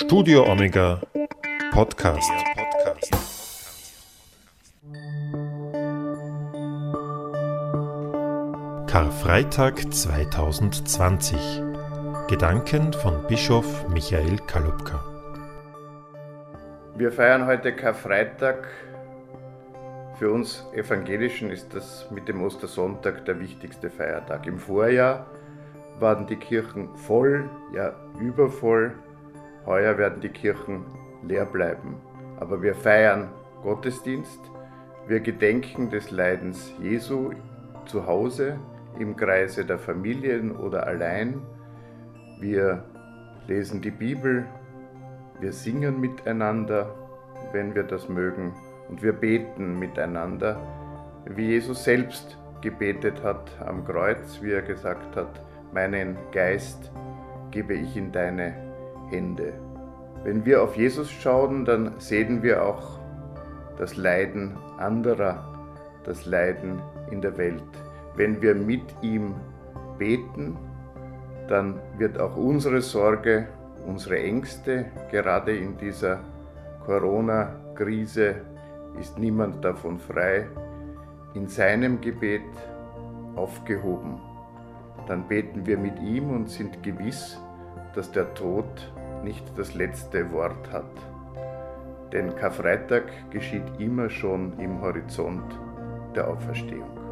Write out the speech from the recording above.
Studio Omega Podcast. Karfreitag 2020. Gedanken von Bischof Michael Kalubka. Wir feiern heute Karfreitag. Für uns Evangelischen ist das mit dem Ostersonntag der wichtigste Feiertag. Im Vorjahr waren die Kirchen voll, ja übervoll. Heuer werden die Kirchen leer bleiben. Aber wir feiern Gottesdienst, wir gedenken des Leidens Jesu zu Hause, im Kreise der Familien oder allein. Wir lesen die Bibel, wir singen miteinander, wenn wir das mögen, und wir beten miteinander, wie Jesus selbst gebetet hat am Kreuz, wie er gesagt hat, meinen Geist gebe ich in deine Hände. Wenn wir auf Jesus schauen, dann sehen wir auch das Leiden anderer, das Leiden in der Welt. Wenn wir mit ihm beten, dann wird auch unsere Sorge, unsere Ängste, gerade in dieser Corona-Krise ist niemand davon frei, in seinem Gebet aufgehoben dann beten wir mit ihm und sind gewiss, dass der Tod nicht das letzte Wort hat. Denn Karfreitag geschieht immer schon im Horizont der Auferstehung.